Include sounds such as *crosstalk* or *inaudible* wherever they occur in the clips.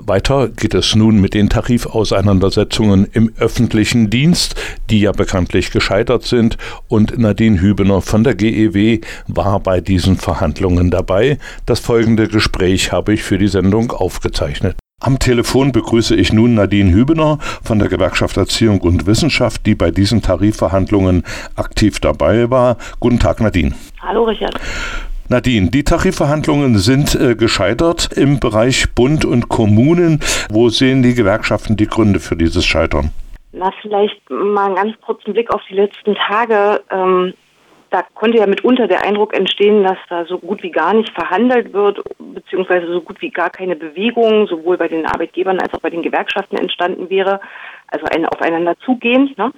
Weiter geht es nun mit den Tarifauseinandersetzungen im öffentlichen Dienst, die ja bekanntlich gescheitert sind, und Nadine Hübener von der GEW war bei diesen Verhandlungen dabei. Das folgende Gespräch habe ich für die Sendung aufgezeichnet. Am Telefon begrüße ich nun Nadine Hübener von der Gewerkschaft Erziehung und Wissenschaft, die bei diesen Tarifverhandlungen aktiv dabei war. Guten Tag, Nadine. Hallo, Richard. Nadine, die Tarifverhandlungen sind äh, gescheitert im Bereich Bund und Kommunen. Wo sehen die Gewerkschaften die Gründe für dieses Scheitern? Na, vielleicht mal einen ganz kurzen Blick auf die letzten Tage. Ähm, da konnte ja mitunter der Eindruck entstehen, dass da so gut wie gar nicht verhandelt wird, beziehungsweise so gut wie gar keine Bewegung, sowohl bei den Arbeitgebern als auch bei den Gewerkschaften entstanden wäre, also ein aufeinander zugehend. Ne?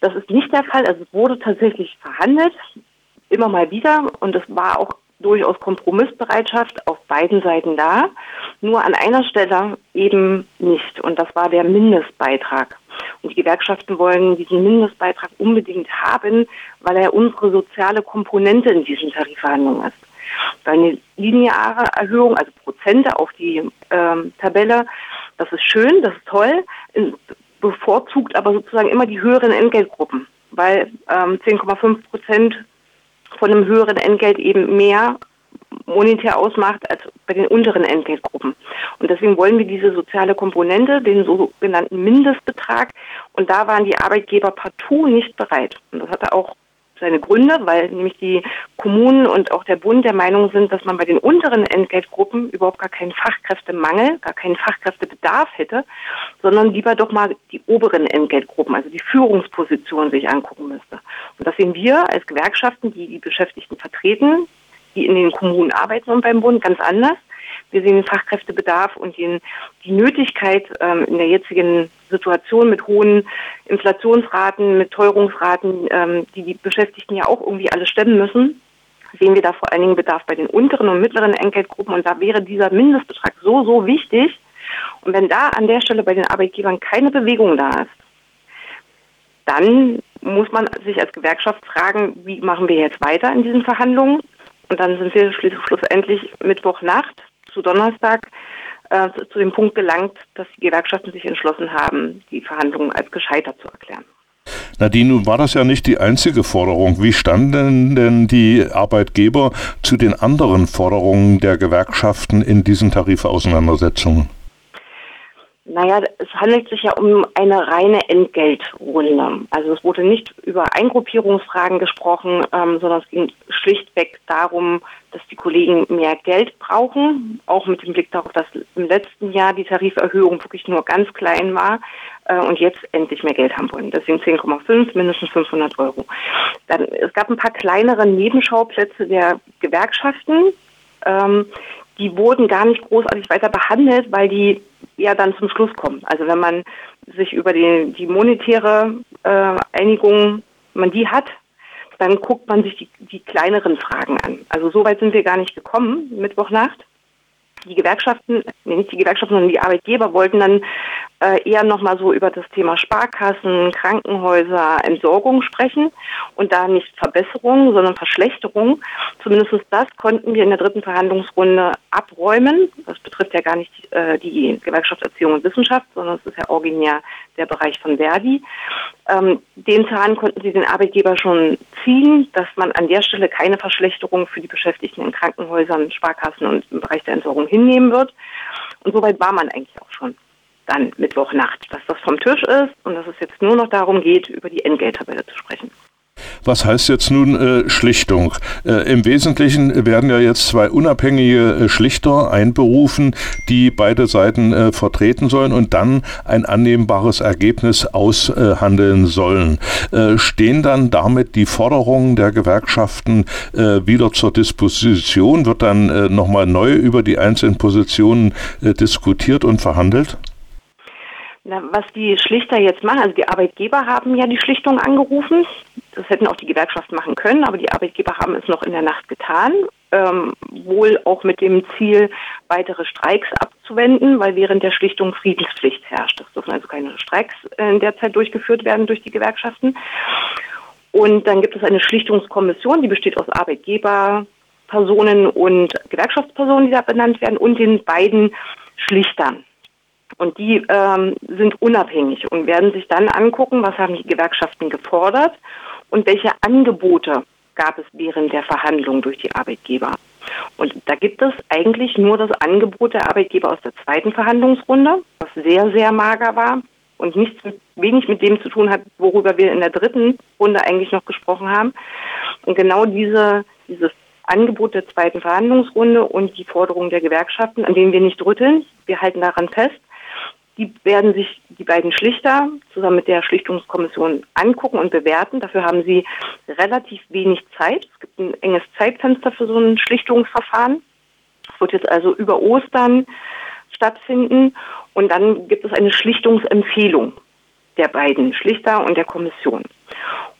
Das ist nicht der Fall. Also es wurde tatsächlich verhandelt immer mal wieder und es war auch durchaus Kompromissbereitschaft auf beiden Seiten da, nur an einer Stelle eben nicht und das war der Mindestbeitrag. Und die Gewerkschaften wollen diesen Mindestbeitrag unbedingt haben, weil er unsere soziale Komponente in diesen Tarifverhandlungen ist. Eine lineare Erhöhung, also Prozente auf die ähm, Tabelle, das ist schön, das ist toll, bevorzugt aber sozusagen immer die höheren Entgeltgruppen, weil ähm, 10,5 Prozent von einem höheren Entgelt eben mehr monetär ausmacht als bei den unteren Entgeltgruppen. Und deswegen wollen wir diese soziale Komponente, den sogenannten Mindestbetrag, und da waren die Arbeitgeber partout nicht bereit. Und das hatte auch seine Gründe, weil nämlich die Kommunen und auch der Bund der Meinung sind, dass man bei den unteren Entgeltgruppen überhaupt gar keinen Fachkräftemangel, gar keinen Fachkräftebedarf hätte, sondern lieber doch mal die oberen Entgeltgruppen, also die Führungspositionen sich angucken müsste. Und das sehen wir als Gewerkschaften, die die Beschäftigten vertreten, die in den Kommunen arbeiten und beim Bund ganz anders. Wir sehen den Fachkräftebedarf und den, die Nötigkeit ähm, in der jetzigen Situation mit hohen Inflationsraten, mit Teuerungsraten, ähm, die die Beschäftigten ja auch irgendwie alle stemmen müssen, sehen wir da vor allen Dingen Bedarf bei den unteren und mittleren Entgeltgruppen. Und da wäre dieser Mindestbetrag so, so wichtig. Und wenn da an der Stelle bei den Arbeitgebern keine Bewegung da ist, dann muss man sich als Gewerkschaft fragen, wie machen wir jetzt weiter in diesen Verhandlungen? Und dann sind wir schlussendlich Mittwochnacht zu Donnerstag äh, zu dem Punkt gelangt, dass die Gewerkschaften sich entschlossen haben, die Verhandlungen als gescheitert zu erklären. Nadine, nun war das ja nicht die einzige Forderung. Wie standen denn die Arbeitgeber zu den anderen Forderungen der Gewerkschaften in diesen Tarifauseinandersetzungen? Naja, es handelt sich ja um eine reine Entgeltrunde. Also es wurde nicht über Eingruppierungsfragen gesprochen, ähm, sondern es ging schlichtweg darum, dass die Kollegen mehr Geld brauchen, auch mit dem Blick darauf, dass im letzten Jahr die Tariferhöhung wirklich nur ganz klein war äh, und jetzt endlich mehr Geld haben wollen. Deswegen 10,5, mindestens 500 Euro. Dann, es gab ein paar kleinere Nebenschauplätze der Gewerkschaften. Ähm, die wurden gar nicht großartig weiter behandelt, weil die ja dann zum Schluss kommen. Also wenn man sich über die, die monetäre äh, Einigung, man die hat, dann guckt man sich die, die kleineren Fragen an. Also so weit sind wir gar nicht gekommen, Mittwochnacht die Gewerkschaften, nee, nicht die Gewerkschaften, sondern die Arbeitgeber wollten dann äh, eher nochmal so über das Thema Sparkassen, Krankenhäuser, Entsorgung sprechen und da nicht Verbesserungen, sondern Verschlechterungen. Zumindest das konnten wir in der dritten Verhandlungsrunde abräumen. Das betrifft ja gar nicht äh, die Gewerkschaft Erziehung und Wissenschaft, sondern es ist ja originär der Bereich von Verdi. Ähm, den Zahn konnten sie den Arbeitgeber schon ziehen, dass man an der Stelle keine Verschlechterung für die Beschäftigten in Krankenhäusern, Sparkassen und im Bereich der Entsorgung hinnehmen wird. Und soweit war man eigentlich auch schon dann Mittwochnacht, dass das vom Tisch ist und dass es jetzt nur noch darum geht, über die Entgelttabelle zu sprechen. Was heißt jetzt nun äh, Schlichtung? Äh, Im Wesentlichen werden ja jetzt zwei unabhängige äh, Schlichter einberufen, die beide Seiten äh, vertreten sollen und dann ein annehmbares Ergebnis aushandeln sollen. Äh, stehen dann damit die Forderungen der Gewerkschaften wieder zur Disposition? Wird dann nochmal neu über die einzelnen Positionen diskutiert und verhandelt? Na, was die Schlichter jetzt machen, also die Arbeitgeber haben ja die Schlichtung angerufen. Das hätten auch die Gewerkschaften machen können, aber die Arbeitgeber haben es noch in der Nacht getan. Ähm, wohl auch mit dem Ziel, weitere Streiks abzuwenden, weil während der Schlichtung Friedenspflicht herrscht. Es dürfen also keine Streiks in der Zeit durchgeführt werden durch die Gewerkschaften. Und dann gibt es eine Schlichtungskommission, die besteht aus Arbeitgeberpersonen und Gewerkschaftspersonen, die da benannt werden, und den beiden Schlichtern. Und die ähm, sind unabhängig und werden sich dann angucken, was haben die Gewerkschaften gefordert und welche Angebote gab es während der Verhandlungen durch die Arbeitgeber. Und da gibt es eigentlich nur das Angebot der Arbeitgeber aus der zweiten Verhandlungsrunde, was sehr, sehr mager war und nichts wenig mit dem zu tun hat, worüber wir in der dritten Runde eigentlich noch gesprochen haben. Und genau diese, dieses Angebot der zweiten Verhandlungsrunde und die Forderungen der Gewerkschaften, an denen wir nicht rütteln, wir halten daran fest, die werden sich die beiden Schlichter zusammen mit der Schlichtungskommission angucken und bewerten. Dafür haben sie relativ wenig Zeit. Es gibt ein enges Zeitfenster für so ein Schlichtungsverfahren. Es wird jetzt also über Ostern stattfinden. Und dann gibt es eine Schlichtungsempfehlung der beiden Schlichter und der Kommission.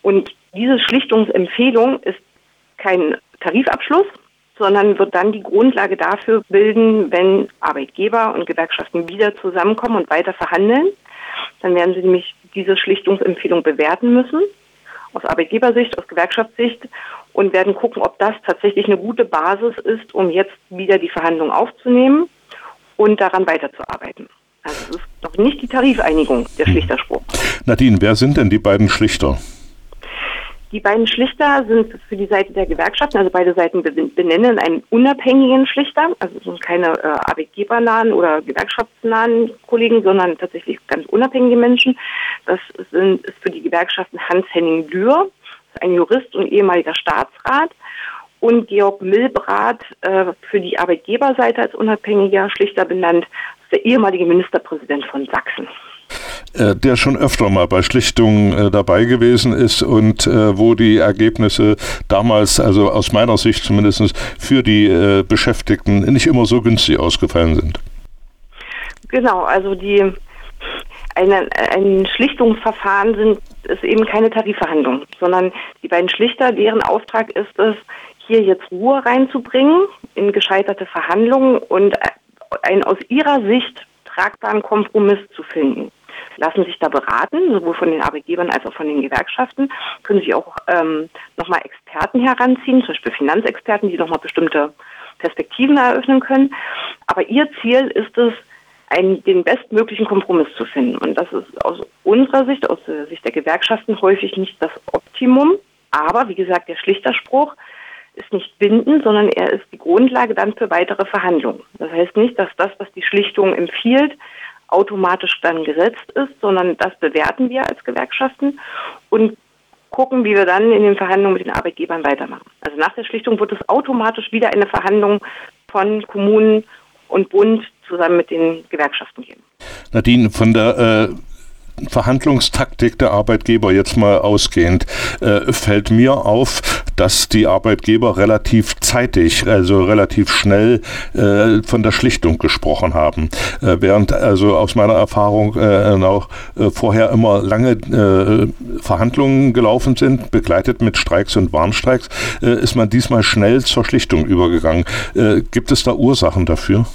Und diese Schlichtungsempfehlung ist kein Tarifabschluss, sondern wird dann die Grundlage dafür bilden, wenn Arbeitgeber und Gewerkschaften wieder zusammenkommen und weiter verhandeln. Dann werden sie nämlich diese Schlichtungsempfehlung bewerten müssen, aus Arbeitgebersicht, aus Gewerkschaftssicht und werden gucken, ob das tatsächlich eine gute Basis ist, um jetzt wieder die Verhandlungen aufzunehmen und daran weiterzuarbeiten. Also es ist noch nicht die Tarifeinigung, der hm. Schlichterspruch. Nadine, wer sind denn die beiden Schlichter? Die beiden Schlichter sind für die Seite der Gewerkschaften, also beide Seiten benennen einen unabhängigen Schlichter, also sind keine äh, arbeitgebernahen oder gewerkschaftsnahen Kollegen, sondern tatsächlich ganz unabhängige Menschen. Das sind, ist für die Gewerkschaften Hans-Henning Dürr, ein Jurist und ehemaliger Staatsrat, und Georg Milbrat äh, für die Arbeitgeberseite als unabhängiger Schlichter benannt, der ehemalige Ministerpräsident von Sachsen. Äh, der schon öfter mal bei Schlichtungen äh, dabei gewesen ist und äh, wo die Ergebnisse damals, also aus meiner Sicht zumindest, für die Beschäftigten nicht immer so günstig ausgefallen sind. Genau, also die eine, ein Schlichtungsverfahren sind, ist eben keine Tarifverhandlung, sondern die beiden Schlichter, deren Auftrag ist es, hier jetzt Ruhe reinzubringen in gescheiterte Verhandlungen und einen aus ihrer Sicht tragbaren Kompromiss zu finden lassen sich da beraten, sowohl von den Arbeitgebern als auch von den Gewerkschaften, können sich auch ähm, nochmal Experten heranziehen, zum Beispiel Finanzexperten, die nochmal bestimmte Perspektiven eröffnen können. Aber ihr Ziel ist es, einen, den bestmöglichen Kompromiss zu finden. Und das ist aus unserer Sicht, aus der Sicht der Gewerkschaften häufig nicht das Optimum. Aber wie gesagt, der Schlichterspruch ist nicht bindend, sondern er ist die Grundlage dann für weitere Verhandlungen. Das heißt nicht, dass das, was die Schlichtung empfiehlt, automatisch dann gesetzt ist, sondern das bewerten wir als Gewerkschaften und gucken, wie wir dann in den Verhandlungen mit den Arbeitgebern weitermachen. Also nach der Schlichtung wird es automatisch wieder eine Verhandlung von Kommunen und Bund zusammen mit den Gewerkschaften geben. Nadine, von der äh Verhandlungstaktik der Arbeitgeber jetzt mal ausgehend, äh, fällt mir auf, dass die Arbeitgeber relativ zeitig, also relativ schnell äh, von der Schlichtung gesprochen haben. Äh, während also aus meiner Erfahrung äh, auch äh, vorher immer lange äh, Verhandlungen gelaufen sind, begleitet mit Streiks und Warnstreiks, ist man diesmal schnell zur Schlichtung übergegangen. gibt es da Ursachen dafür?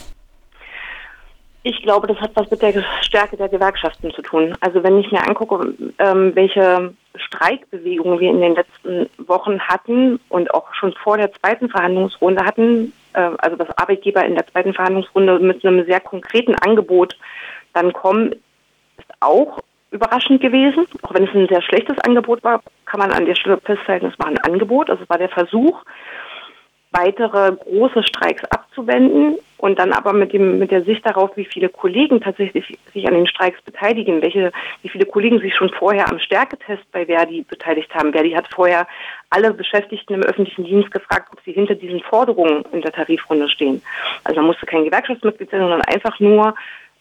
Ich glaube, das hat was mit der Stärke der Gewerkschaften zu tun. Also wenn ich mir angucke, ähm, welche Streikbewegungen wir in den letzten Wochen hatten und auch schon vor der zweiten Verhandlungsrunde hatten, äh, also dass Arbeitgeber in der zweiten Verhandlungsrunde mit einem sehr konkreten Angebot dann kommen, ist auch überraschend gewesen. Auch wenn es ein sehr schlechtes Angebot war, kann man an der Stelle festhalten, es war ein Angebot. Also es war der Versuch, weitere große Streiks abzuwenden und dann aber mit dem mit der Sicht darauf, wie viele Kollegen tatsächlich sich an den Streiks beteiligen, welche wie viele Kollegen sich schon vorher am Stärketest bei Verdi beteiligt haben. Verdi hat vorher alle Beschäftigten im öffentlichen Dienst gefragt, ob sie hinter diesen Forderungen in der Tarifrunde stehen. Also man musste kein Gewerkschaftsmitglied sein, sondern einfach nur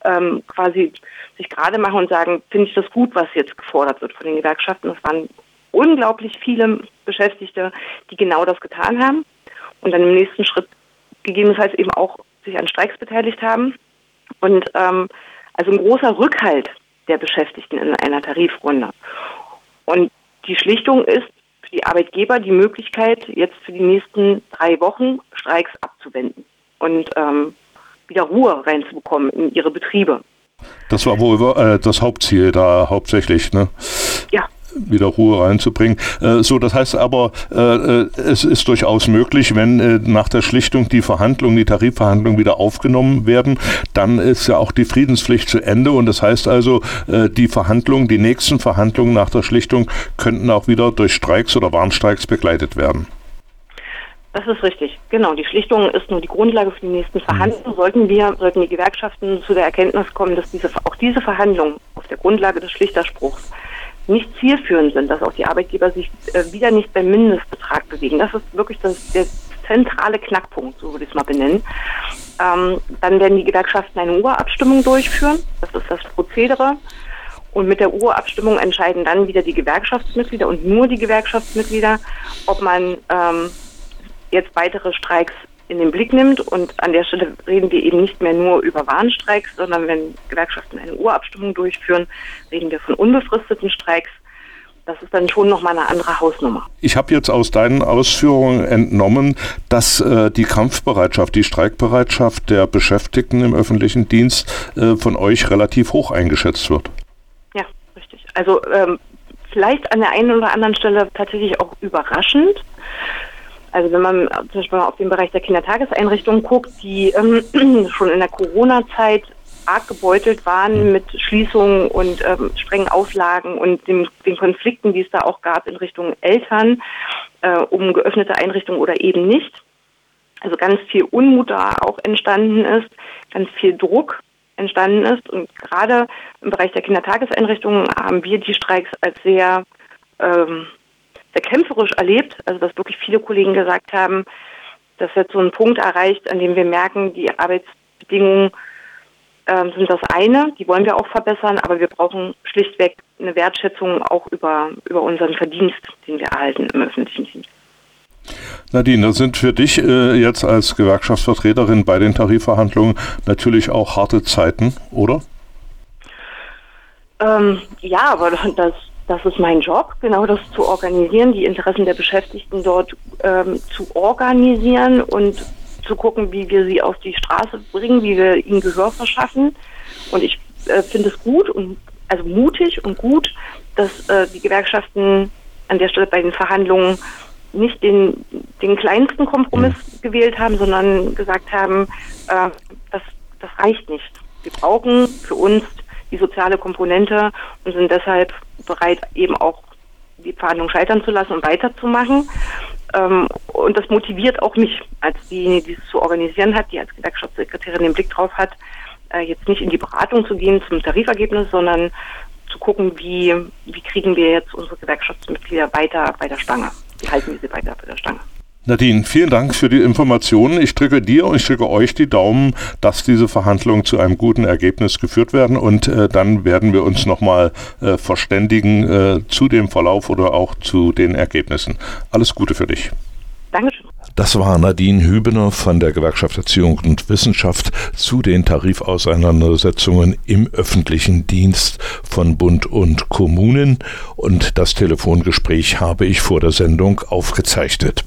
ähm, quasi sich gerade machen und sagen, finde ich das gut, was jetzt gefordert wird von den Gewerkschaften. Es waren unglaublich viele Beschäftigte, die genau das getan haben und dann im nächsten Schritt gegebenenfalls eben auch sich an Streiks beteiligt haben. Und ähm, also ein großer Rückhalt der Beschäftigten in einer Tarifrunde. Und die Schlichtung ist für die Arbeitgeber die Möglichkeit, jetzt für die nächsten drei Wochen Streiks abzuwenden und ähm, wieder Ruhe reinzubekommen in ihre Betriebe. Das war wohl äh, das Hauptziel da hauptsächlich, ne? Ja. Wieder Ruhe reinzubringen. Äh, so, das heißt aber, äh, äh, es ist durchaus möglich, wenn äh, nach der Schlichtung die Verhandlungen, die Tarifverhandlungen wieder aufgenommen werden, dann ist ja auch die Friedenspflicht zu Ende und das heißt also, äh, die Verhandlungen, die nächsten Verhandlungen nach der Schlichtung könnten auch wieder durch Streiks oder Warnstreiks begleitet werden. Das ist richtig. Genau. Die Schlichtung ist nur die Grundlage für die nächsten mhm. Verhandlungen. Sollten wir, sollten die Gewerkschaften zu der Erkenntnis kommen, dass diese, auch diese Verhandlungen auf der Grundlage des Schlichterspruchs nicht zielführend sind, dass auch die Arbeitgeber sich äh, wieder nicht beim Mindestbetrag bewegen. Das ist wirklich das, der zentrale Knackpunkt, so würde ich es mal benennen. Ähm, dann werden die Gewerkschaften eine Urabstimmung durchführen. Das ist das Prozedere. Und mit der Urabstimmung entscheiden dann wieder die Gewerkschaftsmitglieder und nur die Gewerkschaftsmitglieder, ob man ähm, jetzt weitere Streiks in den Blick nimmt. Und an der Stelle reden wir eben nicht mehr nur über Warnstreiks, sondern wenn Gewerkschaften eine Urabstimmung durchführen, reden wir von unbefristeten Streiks. Das ist dann schon nochmal eine andere Hausnummer. Ich habe jetzt aus deinen Ausführungen entnommen, dass äh, die Kampfbereitschaft, die Streikbereitschaft der Beschäftigten im öffentlichen Dienst äh, von euch relativ hoch eingeschätzt wird. Ja, richtig. Also ähm, vielleicht an der einen oder anderen Stelle tatsächlich auch überraschend. Also wenn man zum Beispiel auf den Bereich der Kindertageseinrichtungen guckt, die ähm, *clears throat* schon in der Corona-Zeit arg gebeutelt waren mhm. mit Schließungen und ähm, strengen Auflagen und dem, den Konflikten, die es da auch gab in Richtung Eltern, äh, um geöffnete Einrichtungen oder eben nicht. Also ganz viel Unmut da auch entstanden ist, ganz viel Druck entstanden ist. Und gerade im Bereich der Kindertageseinrichtungen haben wir die Streiks als sehr ähm, sehr kämpferisch erlebt. Also dass wirklich viele Kollegen gesagt haben, dass jetzt so ein Punkt erreicht, an dem wir merken, die Arbeitsbedingungen äh, sind das eine, die wollen wir auch verbessern, aber wir brauchen schlichtweg eine Wertschätzung auch über, über unseren Verdienst, den wir erhalten im öffentlichen Dienst. Nadine, das sind für dich äh, jetzt als Gewerkschaftsvertreterin bei den Tarifverhandlungen natürlich auch harte Zeiten, oder? Ähm, ja, aber *laughs* das, das ist mein Job, genau das zu organisieren, die Interessen der Beschäftigten dort ähm, zu organisieren und zu gucken, wie wir sie auf die Straße bringen, wie wir ihnen Gehör verschaffen. Und ich äh, finde es gut und also mutig und gut, dass äh, die Gewerkschaften an der Stelle bei den Verhandlungen nicht den, den kleinsten Kompromiss mhm. gewählt haben, sondern gesagt haben, äh, das, das reicht nicht. Wir brauchen für uns die soziale Komponente und sind deshalb bereit, eben auch die Verhandlungen scheitern zu lassen und weiterzumachen. Ähm, und das motiviert auch mich als diejenige, die es zu organisieren hat, die als Gewerkschaftssekretärin den Blick drauf hat, äh, jetzt nicht in die Beratung zu gehen zum Tarifergebnis, sondern zu gucken, wie, wie kriegen wir jetzt unsere Gewerkschaftsmitglieder weiter bei der Stange. Wie halten wir sie weiter bei der Stange? Nadine, vielen Dank für die Informationen. Ich drücke dir und ich drücke euch die Daumen, dass diese Verhandlungen zu einem guten Ergebnis geführt werden und äh, dann werden wir uns nochmal äh, verständigen äh, zu dem Verlauf oder auch zu den Ergebnissen. Alles Gute für dich. Dankeschön. Das war Nadine Hübener von der Gewerkschaft Erziehung und Wissenschaft zu den Tarifauseinandersetzungen im öffentlichen Dienst von Bund und Kommunen. Und das Telefongespräch habe ich vor der Sendung aufgezeichnet.